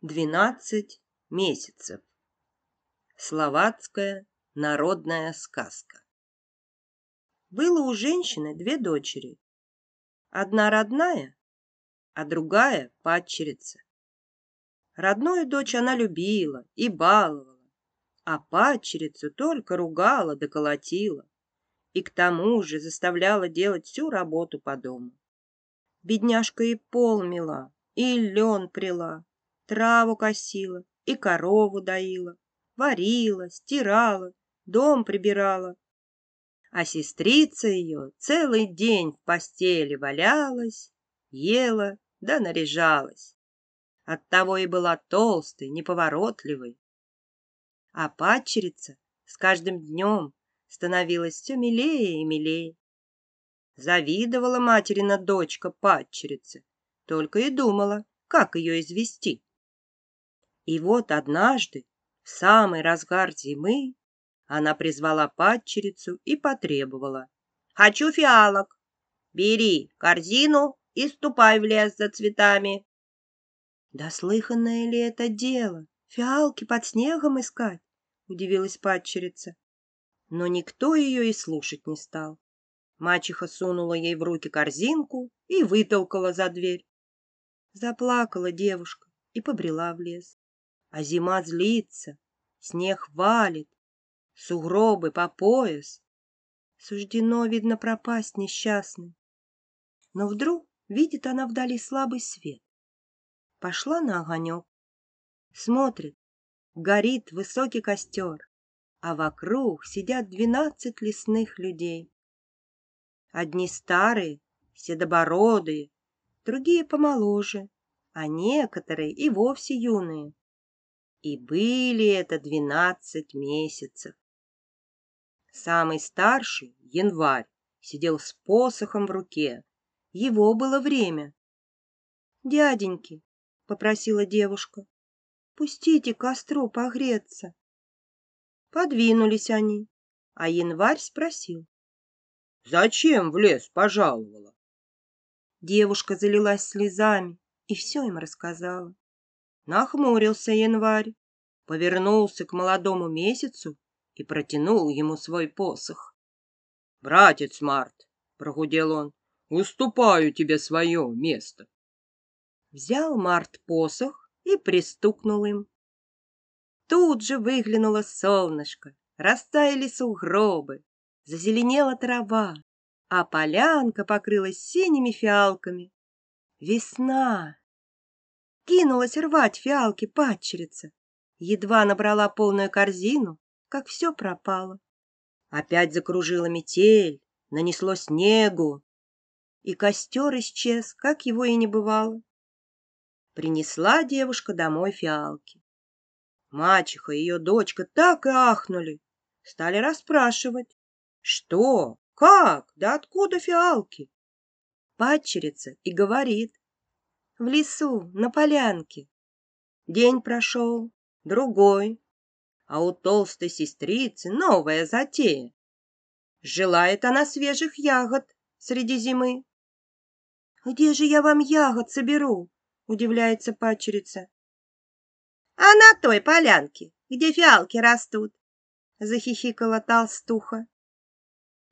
Двенадцать месяцев. Словацкая народная сказка. Было у женщины две дочери. Одна родная, а другая падчерица. Родную дочь она любила и баловала, а падчерицу только ругала да колотила и к тому же заставляла делать всю работу по дому. Бедняжка и пол мела, и лен прила, траву косила и корову доила, варила, стирала, дом прибирала. А сестрица ее целый день в постели валялась, ела да наряжалась. Оттого и была толстой, неповоротливой. А падчерица с каждым днем становилась все милее и милее. Завидовала материна дочка падчерице, только и думала, как ее извести. И вот однажды, в самый разгар зимы, она призвала падчерицу и потребовала. «Хочу фиалок! Бери корзину и ступай в лес за цветами!» «Да слыханное ли это дело? Фиалки под снегом искать?» — удивилась падчерица. Но никто ее и слушать не стал. Мачеха сунула ей в руки корзинку и вытолкала за дверь. Заплакала девушка и побрела в лес. А зима злится, снег валит, сугробы по пояс. Суждено, видно, пропасть несчастной. Но вдруг видит она вдали слабый свет. Пошла на огонек. Смотрит, горит высокий костер, а вокруг сидят двенадцать лесных людей. Одни старые, седобородые, другие помоложе, а некоторые и вовсе юные. И были это двенадцать месяцев. Самый старший, январь, сидел с посохом в руке. Его было время. «Дяденьки», — попросила девушка, — «пустите костру погреться». Подвинулись они, а январь спросил. «Зачем в лес пожаловала?» Девушка залилась слезами и все им рассказала. Нахмурился январь, повернулся к молодому месяцу и протянул ему свой посох. «Братец Март», — прогудел он, — «уступаю тебе свое место». Взял Март посох и пристукнул им. Тут же выглянуло солнышко, растаяли сугробы, зазеленела трава, а полянка покрылась синими фиалками. Весна! кинулась рвать фиалки падчерица. Едва набрала полную корзину, как все пропало. Опять закружила метель, нанесло снегу, и костер исчез, как его и не бывало. Принесла девушка домой фиалки. Мачеха и ее дочка так и ахнули, стали расспрашивать. Что? Как? Да откуда фиалки? Падчерица и говорит в лесу, на полянке. День прошел, другой, а у толстой сестрицы новая затея. Желает она свежих ягод среди зимы. «Где же я вам ягод соберу?» — удивляется падчерица. «А на той полянке, где фиалки растут», — захихикала толстуха.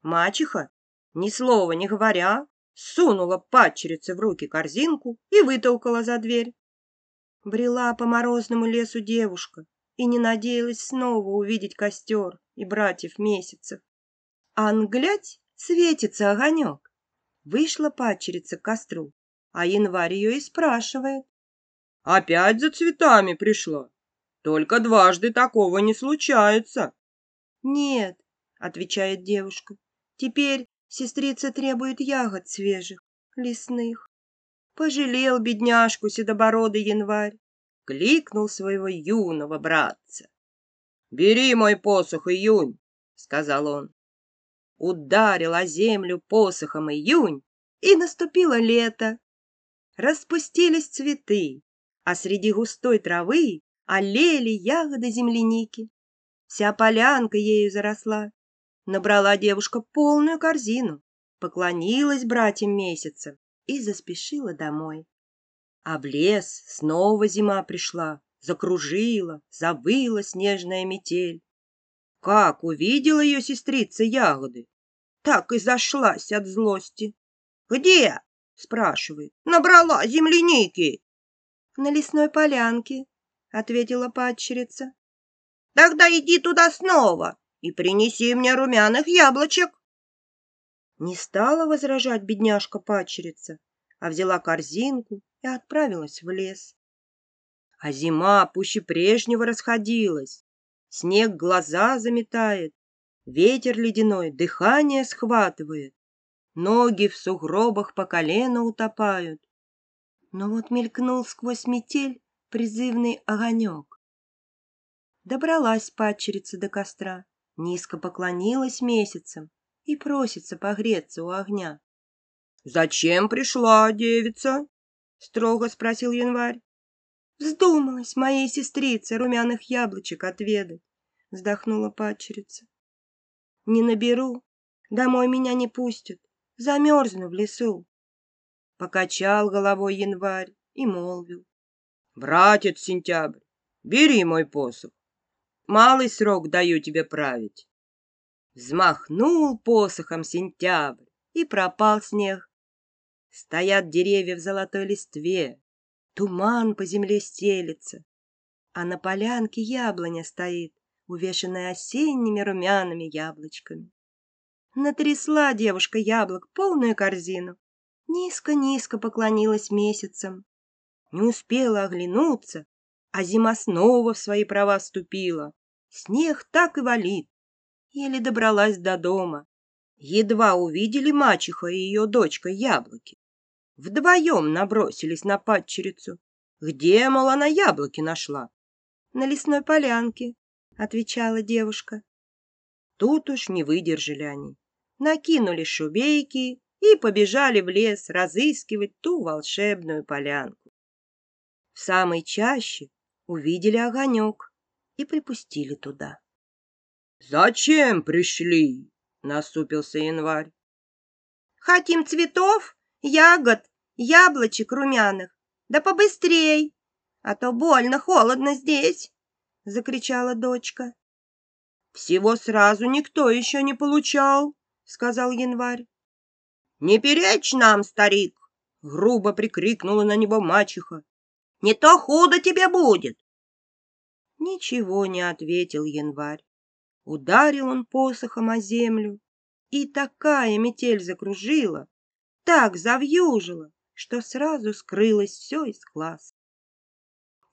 Мачеха, ни слова не говоря, сунула падчерице в руки корзинку и вытолкала за дверь. Брела по морозному лесу девушка и не надеялась снова увидеть костер и братьев месяцев. Англять светится огонек. Вышла падчерица к костру, а январь ее и спрашивает. «Опять за цветами пришла? Только дважды такого не случается». «Нет», — отвечает девушка, — «теперь Сестрица требует ягод свежих, лесных. Пожалел бедняжку седобородый январь, кликнул своего юного братца. «Бери мой посох, июнь!» — сказал он. Ударил о землю посохом июнь, и наступило лето. Распустились цветы, а среди густой травы олели ягоды земляники. Вся полянка ею заросла. Набрала девушка полную корзину, поклонилась братьям месяцам и заспешила домой. А в лес снова зима пришла, закружила, завыла снежная метель. Как увидела ее сестрица ягоды, так и зашлась от злости. «Где?» — спрашивает. «Набрала земляники!» «На лесной полянке», — ответила падчерица. «Тогда иди туда снова и принеси мне румяных яблочек». Не стала возражать бедняжка-падчерица, а взяла корзинку и отправилась в лес. А зима пуще прежнего расходилась. Снег глаза заметает, ветер ледяной дыхание схватывает, ноги в сугробах по колено утопают. Но вот мелькнул сквозь метель призывный огонек. Добралась падчерица до костра, низко поклонилась месяцем и просится погреться у огня. — Зачем пришла девица? — строго спросил январь. — Вздумалась моей сестрице румяных яблочек отведать, — вздохнула падчерица. — Не наберу, домой меня не пустят, замерзну в лесу. Покачал головой январь и молвил. — Братец сентябрь, бери мой посох. Малый срок даю тебе править. Взмахнул посохом сентябрь, и пропал снег. Стоят деревья в золотой листве, туман по земле стелется, а на полянке яблоня стоит, увешанная осенними румяными яблочками. Натрясла девушка яблок полную корзину, низко-низко поклонилась месяцам. Не успела оглянуться, а зима снова в свои права вступила. Снег так и валит, еле добралась до дома. Едва увидели мачеха и ее дочка яблоки. Вдвоем набросились на падчерицу. Где, мол, она яблоки нашла? На лесной полянке, отвечала девушка. Тут уж не выдержали они. Накинули шубейки и побежали в лес разыскивать ту волшебную полянку. В самой чаще увидели огонек и припустили туда. «Зачем пришли?» — насупился январь. «Хотим цветов, ягод, яблочек румяных, да побыстрей, а то больно холодно здесь!» — закричала дочка. «Всего сразу никто еще не получал», — сказал январь. «Не перечь нам, старик!» — грубо прикрикнула на него мачеха. «Не то худо тебе будет!» Ничего не ответил январь. Ударил он посохом о землю, и такая метель закружила, так завьюжила, что сразу скрылось все из глаз.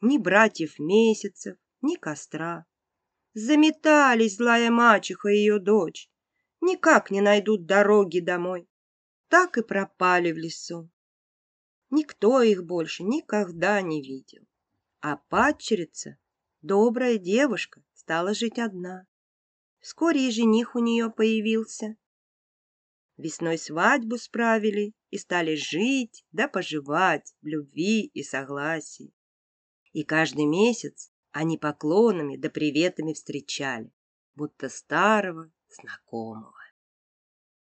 Ни братьев месяцев, ни костра. Заметались злая мачеха и ее дочь, никак не найдут дороги домой. Так и пропали в лесу. Никто их больше никогда не видел. А падчерица, добрая девушка, стала жить одна. Вскоре и жених у нее появился. Весной свадьбу справили и стали жить да поживать в любви и согласии. И каждый месяц они поклонами да приветами встречали, будто старого знакомого.